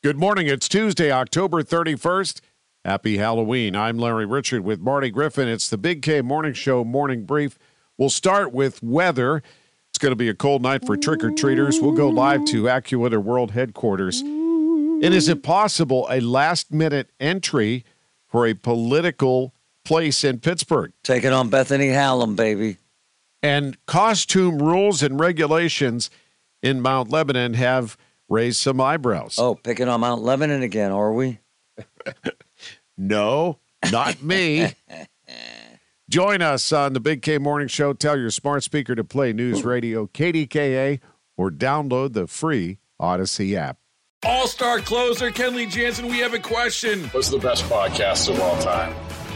Good morning. It's Tuesday, October 31st. Happy Halloween. I'm Larry Richert with Marty Griffin. It's the Big K Morning Show morning brief. We'll start with weather. It's going to be a cold night for trick or treaters. We'll go live to AccuWeather World Headquarters. And is it possible a last minute entry for a political place in Pittsburgh? Taking on Bethany Hallam, baby. And costume rules and regulations in Mount Lebanon have raised some eyebrows. Oh, picking on Mount Lebanon again, are we? No, not me. Join us on the Big K Morning Show. Tell your smart speaker to play News Radio KDKA or download the free Audacy app. All star closer Kenley Jansen, we have a question. What's the best podcast of all time?